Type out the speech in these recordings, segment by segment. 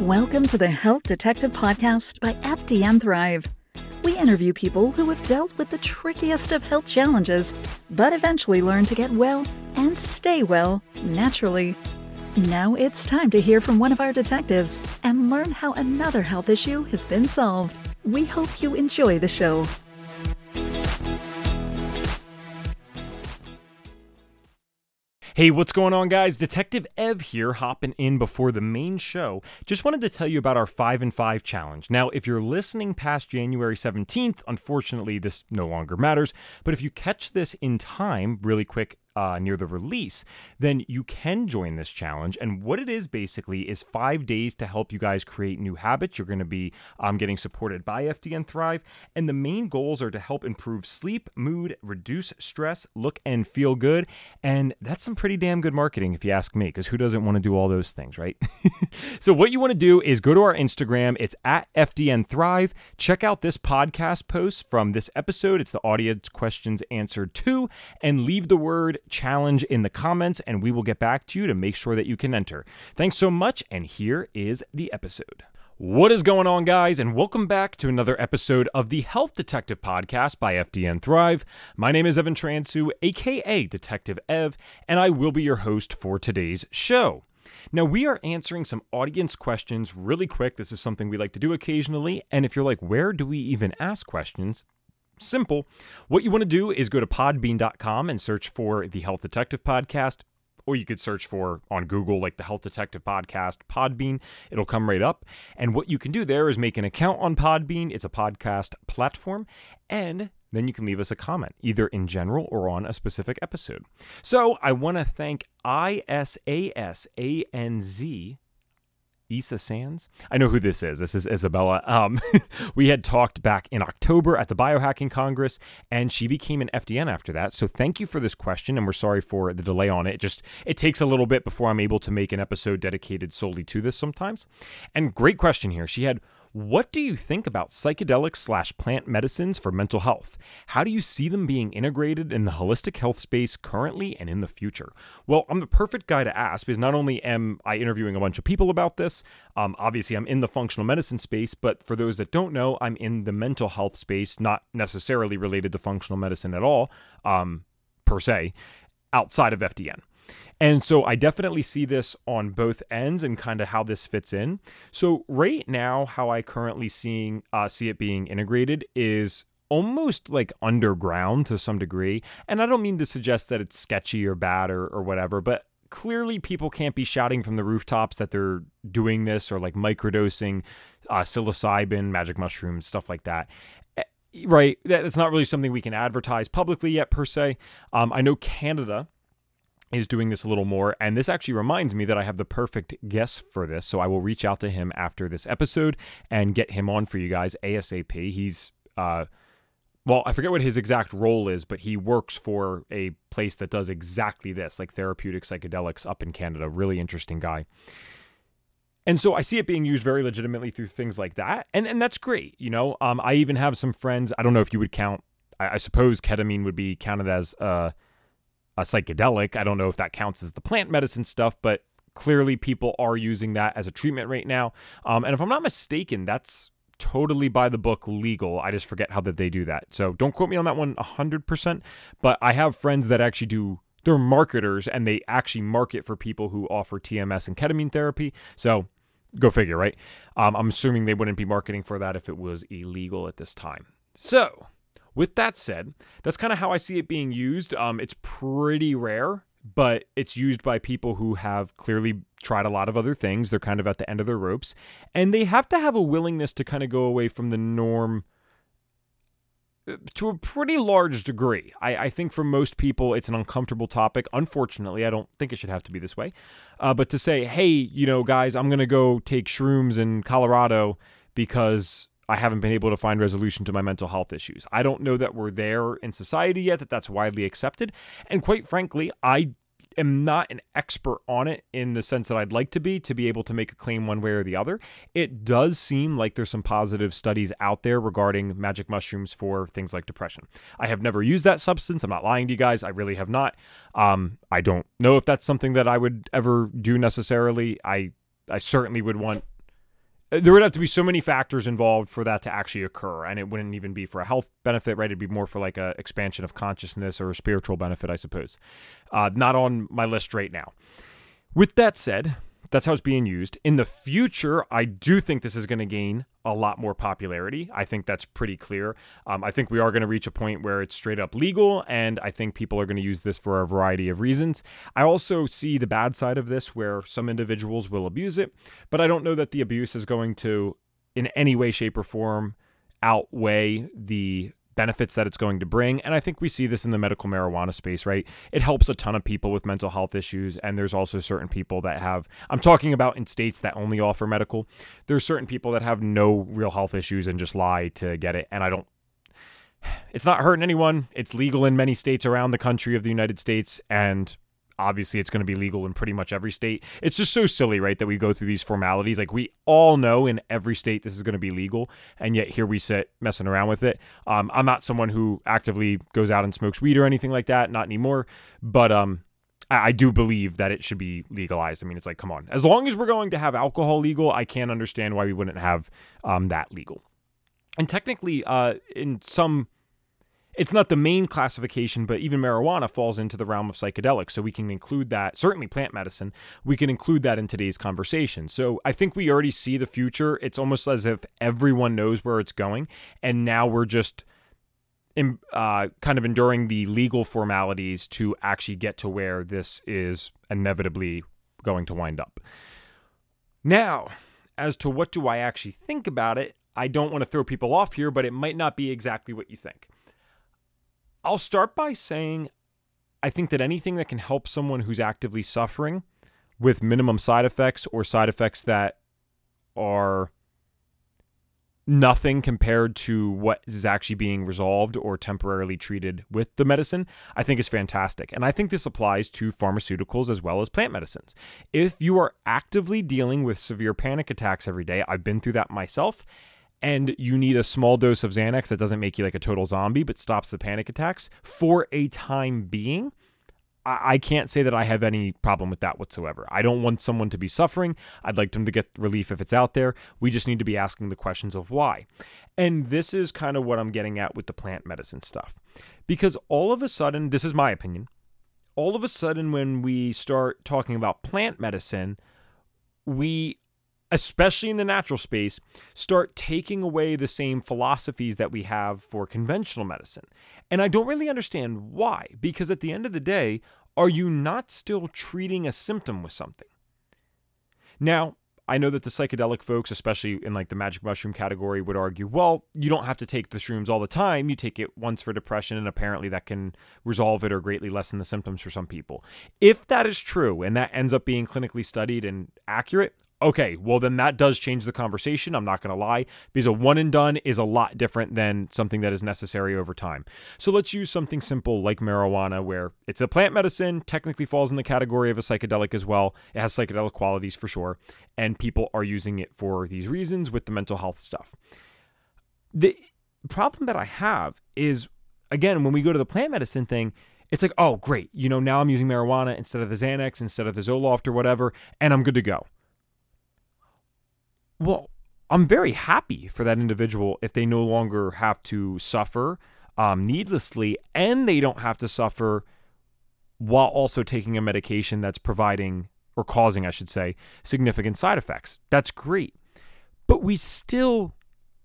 Welcome to the Health Detective Podcast by FDN Thrive. We interview people who have dealt with the trickiest of health challenges, but eventually learn to get well and stay well naturally. Now it's time to hear from one of our detectives and learn how another health issue has been solved. We hope you enjoy the show. Hey, what's going on, guys? Detective Ev here, hopping in before the main show. Just wanted to tell you about our 5 in 5 challenge. Now, if you're listening past January 17th, unfortunately, this no longer matters. But if you catch this in time, really quick, uh, near the release, then you can join this challenge. And what it is basically is five days to help you guys create new habits. You're going to be um, getting supported by FDN Thrive. And the main goals are to help improve sleep, mood, reduce stress, look and feel good. And that's some pretty damn good marketing, if you ask me, because who doesn't want to do all those things, right? so, what you want to do is go to our Instagram. It's at FDN Thrive. Check out this podcast post from this episode. It's the audience questions answered to, and leave the word challenge in the comments, and we will get back to you to make sure that you can enter. Thanks so much, and here is the episode. What is going on, guys, and welcome back to another episode of the Health Detective Podcast by FDN Thrive. My name is Evan Transue, aka Detective Ev, and I will be your host for today's show. Now, we are answering some audience questions really quick. This is something we like to do occasionally. And if you're like, where do we even ask questions? Simple. What you want to do is go to podbean.com and search for the Health Detective Podcast. Or you could search for on Google, like the Health Detective Podcast, Podbean. It'll come right up. And what you can do there is make an account on Podbean. It's a podcast platform. And then you can leave us a comment, either in general or on a specific episode. So I want to thank ISASANZ Issa Sands. I know who this is. This is Isabella. Um, we had talked back in October at the Biohacking Congress, and she became an FDN after that. So thank you for this question, and we're sorry for the delay on it. it just it takes a little bit before I'm able to make an episode dedicated solely to this sometimes. And great question here. She had what do you think about psychedelic slash plant medicines for mental health? How do you see them being integrated in the holistic health space currently and in the future? Well, I'm the perfect guy to ask because not only am I interviewing a bunch of people about this, um, obviously I'm in the functional medicine space, but for those that don't know, I'm in the mental health space, not necessarily related to functional medicine at all, um, per se, outside of FDN. And so I definitely see this on both ends and kind of how this fits in. So right now, how I currently seeing uh, see it being integrated is almost like underground to some degree. And I don't mean to suggest that it's sketchy or bad or, or whatever, but clearly people can't be shouting from the rooftops that they're doing this or like microdosing uh, psilocybin, magic mushrooms, stuff like that eh, right that's not really something we can advertise publicly yet per se um, i know canada is doing this a little more. And this actually reminds me that I have the perfect guest for this. So I will reach out to him after this episode and get him on for you guys ASAP. He's, uh, well, I forget what his exact role is, but he works for a place that does exactly this, like therapeutic psychedelics up in Canada. Really interesting guy. And so I see it being used very legitimately through things like that. And and that's great. You know, um, I even have some friends, I don't know if you would count, I, I suppose ketamine would be counted as, uh, a psychedelic. I don't know if that counts as the plant medicine stuff, but clearly people are using that as a treatment right now. Um, and if I'm not mistaken, that's totally by the book legal. I just forget how that they do that. So don't quote me on that one 100%, but I have friends that actually do they're marketers and they actually market for people who offer TMS and ketamine therapy. So go figure, right? Um, I'm assuming they wouldn't be marketing for that if it was illegal at this time. So with that said, that's kind of how I see it being used. Um, it's pretty rare, but it's used by people who have clearly tried a lot of other things. They're kind of at the end of their ropes, and they have to have a willingness to kind of go away from the norm uh, to a pretty large degree. I, I, think for most people, it's an uncomfortable topic. Unfortunately, I don't think it should have to be this way. Uh, but to say, hey, you know, guys, I'm going to go take shrooms in Colorado because I haven't been able to find resolution to my mental health issues. I don't know that we're there in society yet, that that's widely accepted. And quite frankly, I am not an expert on it in the sense that I'd like to be to be able to make a claim one way or the other. It does seem like there's some positive studies out there regarding magic mushrooms for things like depression. I have never used that substance. I'm not lying to you guys. I really have not. Um, I don't know if that's something that I would ever do necessarily. I I certainly would want there would have to be so many factors involved for that to actually occur and it wouldn't even be for a health benefit right? It'd be more for like a expansion of consciousness or a spiritual benefit i suppose. Uh, not on my list right now. With that said that's how it's being used. In the future, I do think this is going to gain a lot more popularity. I think that's pretty clear. Um, I think we are going to reach a point where it's straight up legal, and I think people are going to use this for a variety of reasons. I also see the bad side of this where some individuals will abuse it, but I don't know that the abuse is going to, in any way, shape, or form, outweigh the benefits that it's going to bring. And I think we see this in the medical marijuana space, right? It helps a ton of people with mental health issues. And there's also certain people that have, I'm talking about in states that only offer medical. There's certain people that have no real health issues and just lie to get it. And I don't, it's not hurting anyone. It's legal in many states around the country of the United States. And obviously it's going to be legal in pretty much every state. It's just so silly, right, that we go through these formalities. Like we all know in every state this is going to be legal, and yet here we sit messing around with it. Um, I'm not someone who actively goes out and smokes weed or anything like that, not anymore. But um, I, I do believe that it should be legalized. I mean, it's like, come on, as long as we're going to have alcohol legal, I can't understand why we wouldn't have um, that legal. And technically, uh, in some it's not the main classification, but even marijuana falls into the realm of psychedelics. So we can include that, certainly plant medicine, we can include that in today's conversation. So I think we already see the future. It's almost as if everyone knows where it's going. And now we're just in, uh, kind of enduring the legal formalities to actually get to where this is inevitably going to wind up. Now, as to what do I actually think about it, I don't want to throw people off here, but it might not be exactly what you think. I'll start by saying I think that anything that can help someone who's actively suffering with minimum side effects or side effects that are nothing compared to what is actually being resolved or temporarily treated with the medicine, I think is fantastic. And I think this applies to pharmaceuticals as well as plant medicines. If you are actively dealing with severe panic attacks every day, I've been through that myself, and you need a small dose of Xanax that doesn't make you like a total zombie but stops the panic attacks for a time being, I, can't say that I have any problem with that whatsoever. I don't want someone to be suffering. I'd like them to get relief if it's out there. We just need to be asking the questions of why. And this is kind of what I'm getting at with the plant medicine stuff. Because all of a sudden, this is my opinion, all of a sudden, when we start talking about plant medicine, we especially in the natural space, start taking away the same philosophies that we have for conventional medicine. And I don't really understand why, because at the end of the day, are you not still treating a symptom with something? Now, I know that the psychedelic folks, especially in like the magic mushroom category, would argue, well, you don't have to take the shrooms all the time. You take it once for depression, and apparently that can resolve it or greatly lessen the symptoms for some people. If that is true and that ends up being clinically studied and accurate, Okay, well, then that does change the conversation. I'm not going to lie, because a one and done is a lot different than something that is necessary over time. So let's use something simple like marijuana, where it's a plant medicine, technically falls in the category of a psychedelic as well. It has psychedelic qualities for sure, and people are using it for these reasons with the mental health stuff. The problem that I have is, again, when we go to the plant medicine thing, it's like, oh, great, you know, now I'm using marijuana instead of the Xanax, instead of the Zoloft or whatever, and I'm good to go. Well, I'm very happy for that individual if they no longer have to suffer um, needlessly and they don't have to suffer while also taking a medication that's providing or causing, I should say, significant side effects. That's great. But we still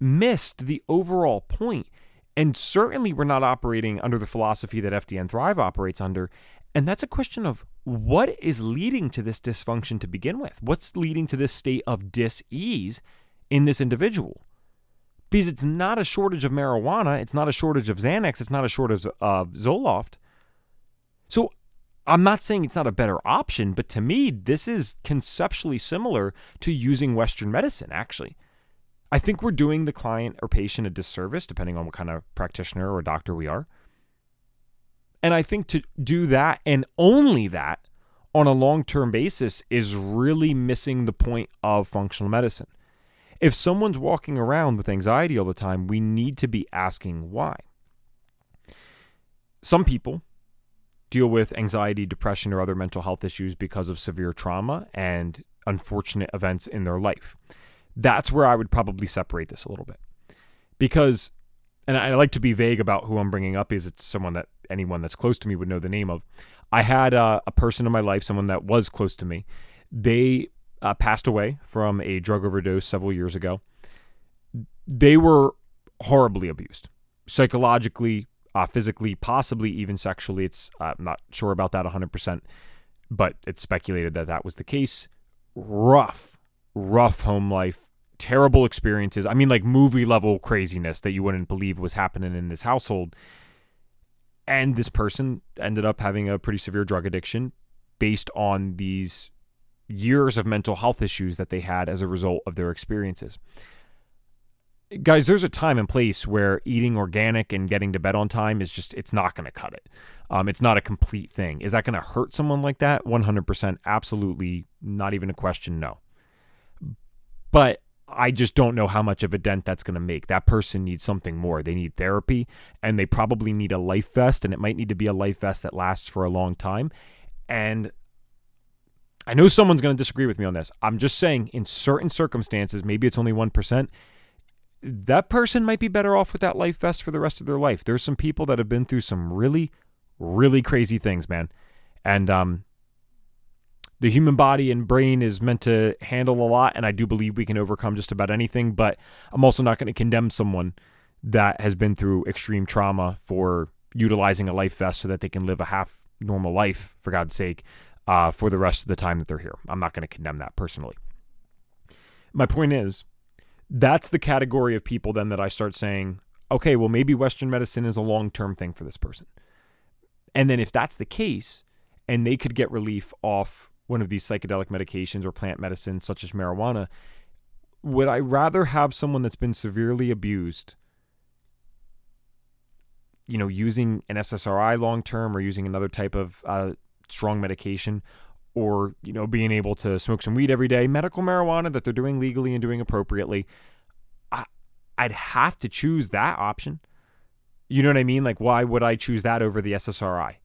missed the overall point. And certainly we're not operating under the philosophy that FDN Thrive operates under. And that's a question of what is leading to this dysfunction to begin with? What's leading to this state of dis-ease in this individual? Because it's not a shortage of marijuana, it's not a shortage of Xanax, it's not a shortage of Zoloft. So I'm not saying it's not a better option, but to me, this is conceptually similar to using Western medicine, actually. I think we're doing the client or patient a disservice, depending on what kind of practitioner or doctor we are. And I think to do that and only that on a long term basis is really missing the point of functional medicine. If someone's walking around with anxiety all the time, we need to be asking why. Some people deal with anxiety, depression, or other mental health issues because of severe trauma and unfortunate events in their life. That's where I would probably separate this a little bit. Because, and I like to be vague about who I'm bringing up, is it's someone that anyone that's close to me would know the name of. I had uh, a person in my life, someone that was close to me. They uh, passed away from a drug overdose several years ago. They were horribly abused, psychologically, uh, physically, possibly even sexually. It's uh, I'm not sure about that 100%, but it's speculated that that was the case. Rough, rough home life, terrible experiences. I mean, like movie level craziness that you wouldn't believe was happening in this household. And this person ended up having a pretty severe drug addiction based on these years of mental health issues that they had as a result of their experiences guys, there's a time and place where eating organic and getting to bed on time is just, it's not going to cut it. Um, it's not a complete thing. Is that going to hurt someone like that? 100%. Absolutely. Not even a question. No. But I just don't know how much of a dent that's going to make. That person needs something more. They need therapy and they probably need a life vest, and it might need to be a life vest that lasts for a long time. And I know someone's going to disagree with me on this. I'm just saying, in certain circumstances, maybe it's only 1%, that person might be better off with that life vest for the rest of their life. There's some people that have been through some really, really crazy things, man. And um, the human body and brain is meant to handle a lot, and I do believe we can overcome just about anything. But I'm also not going to condemn someone that has been through extreme trauma for utilizing a life vest so that they can live a half normal life, for God's sake, uh, for the rest of the time that they're here. I'm not going to condemn that personally. My point is, that's the category of people then that I start saying, okay, well, maybe Western medicine is a long term thing for this person. And then if that's the case, and they could get relief off one of these psychedelic medications or plant medicines such as marijuana, would I rather have someone that's been severely abused, you know, using an SSRI long term or using another type of uh, strong medication, or you know being able to smoke some weed every day, medical marijuana that they're doing legally and doing appropriately, I, I'd have to choose that option. You know what I mean? Like, why would I choose that over the SSRI?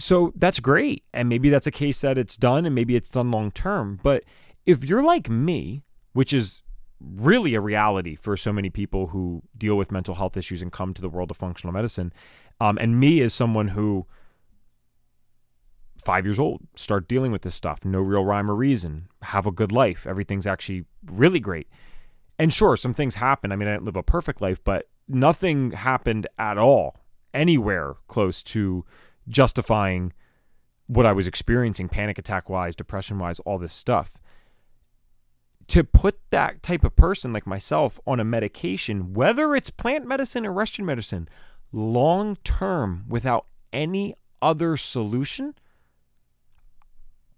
So that's great. And maybe that's a case that it's done and maybe it's done long term. But if you're like me, which is really a reality for so many people who deal with mental health issues and come to the world of functional medicine, um, and me as someone who five years old, start dealing with this stuff. No real rhyme or reason. Have a good life. Everything's actually really great. And sure, some things happen. I mean, I didn't live a perfect life, but nothing happened at all anywhere close to justifying what I was experiencing panic attack wise, depression wise, all this stuff. To put that type of person like myself on a medication, whether it's plant medicine or Western medicine, long term without any other solution,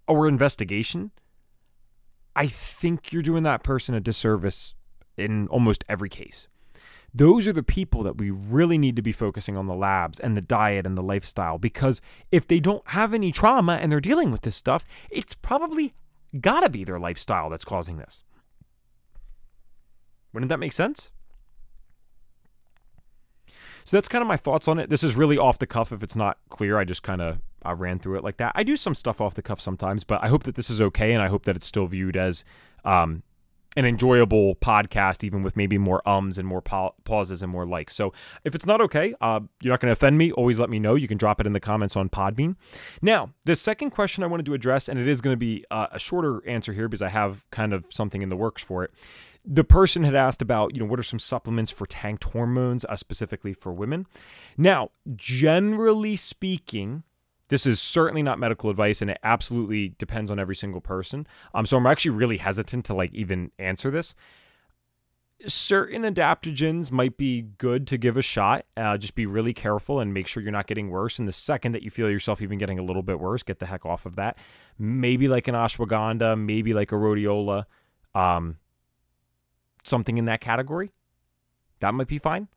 or investigation, I think you're doing that person a disservice in almost every case. Those are the people that we really need to be focusing on the labs and the diet and the lifestyle because if they don't have any trauma and they're dealing with this stuff, it's probably got to be their lifestyle that's causing this. Wouldn't that make sense? So that's kind of my thoughts on it. This is really off the cuff. If it's not clear, I just kind of I ran through it like that. I do some stuff off the cuff sometimes, but I hope that this is okay, and I hope that it's still viewed as um, an enjoyable podcast, even with maybe more ums and more pa- pauses and more likes. So if it's not okay, uh, you're not going to offend me. Always let me know. You can drop it in the comments on Podbean. Now, the second question I wanted to address, and it is going to be uh, a shorter answer here because I have kind of something in the works for it. The person had asked about, you know, what are some supplements for tanked hormones, uh, specifically for women. Now, generally speaking, this is certainly not medical advice, and it absolutely depends on every single person. Um, so I'm actually really hesitant to like even answer this. Certain adaptogens might be good to give a shot. Uh, just be really careful and make sure you're not getting worse. And the second that you feel yourself even getting a little bit worse, get the heck off of that. Maybe like an ashwagandha, maybe like a rhodiola, um, something in that category. That might be fine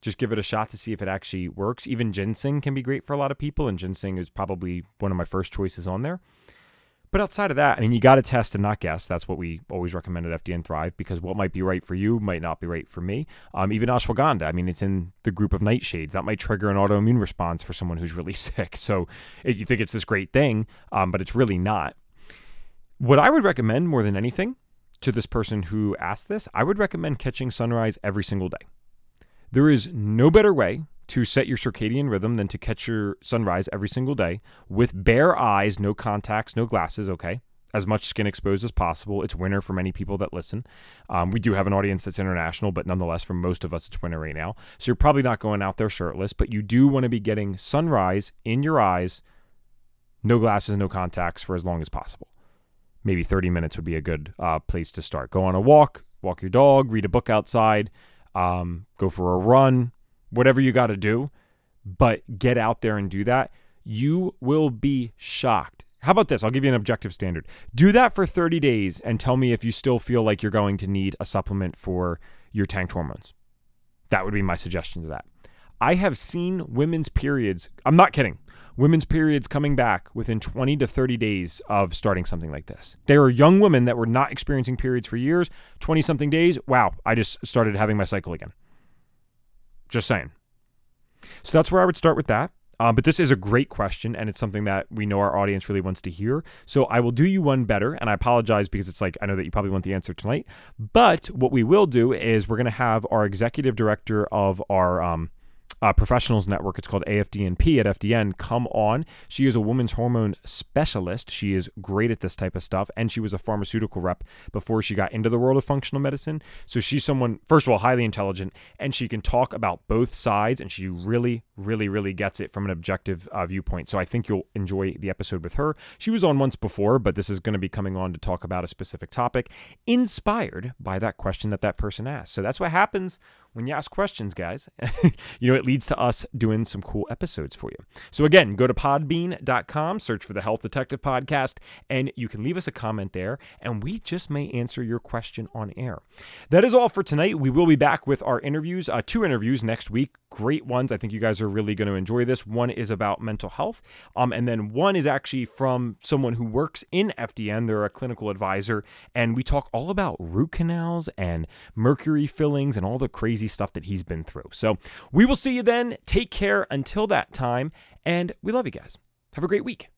just give it a shot to see if it actually works. Even ginseng can be great for a lot of people, and ginseng is probably one of my first choices on there. But outside of that, I mean, you got to test and not guess. That's what we always recommend at FDN Thrive because what might be right for you might not be right for me. Um, even ashwagandha, I mean, it's in the group of nightshades. That might trigger an autoimmune response for someone who's really sick. So you think it's this great thing, um, but it's really not. What I would recommend more than anything to this person who asked this, I would recommend catching sunrise every single day. There is no better way to set your circadian rhythm than to catch your sunrise every single day with bare eyes, no contacts, no glasses, okay? As much skin exposed as possible. It's winter for many people that listen. Um, we do have an audience that's international, but nonetheless, for most of us, it's winter right now. So you're probably not going out there shirtless, but you do want to be getting sunrise in your eyes, no glasses, no contacts for as long as possible. Maybe 30 minutes would be a good uh, place to start. Go on a walk, walk your dog, read a book outside, um, go for a run, whatever you got to do, but get out there and do that. You will be shocked. How about this? I'll give you an objective standard. Do that for 30 days and tell me if you still feel like you're going to need a supplement for your tanked hormones. That would be my suggestion to that. I have seen women's periods, I'm not kidding, women's periods coming back within 20 to 30 days of starting something like this. There are young women that were not experiencing periods for years, 20 something days. Wow, I just started having my cycle again. Just saying. So that's where I would start with that. Um, but this is a great question, and it's something that we know our audience really wants to hear. So I will do you one better, and I apologize because it's like I know that you probably want the answer tonight. But what we will do is we're going to have our executive director of our um, uh, professionals network. It's called AFDNP at FDN. Come on. She is a women's hormone specialist. She is great at this type of stuff. And she was a pharmaceutical rep before she got into the world of functional medicine. So she's someone, first of all, highly intelligent, and she can talk about both sides. And she really, really, really gets it from an objective uh, viewpoint. So I think you'll enjoy the episode with her. She was on once before, but this is going to be coming on to talk about a specific topic inspired by that question that that person asked. So that's what happens when you ask questions, guys, you know, it leads to us doing some cool episodes for you. So, again, go to podbean.com, search for the Health Detective Podcast, and you can leave us a comment there, and we just may answer your question on air. That is all for tonight. We will be back with our interviews, uh, two interviews next week. Great ones. I think you guys are really going to enjoy this. One is about mental health, um, and then one is actually from someone who works in FDN. They're a clinical advisor, and we talk all about root canals and mercury fillings and all the crazy crazy stuff that he's been through. So we will see you then. Take care until that time. And we love you guys. Have a great week.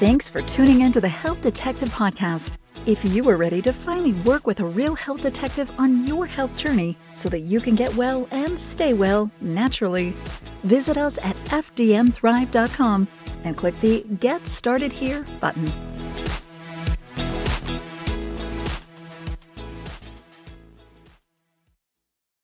Thanks for tuning in to the Health Detective Podcast. If you are ready to finally work with a real health detective on your health journey so that you can get well and stay well naturally, visit us at fdnthrive.com and click the Get Started Here button.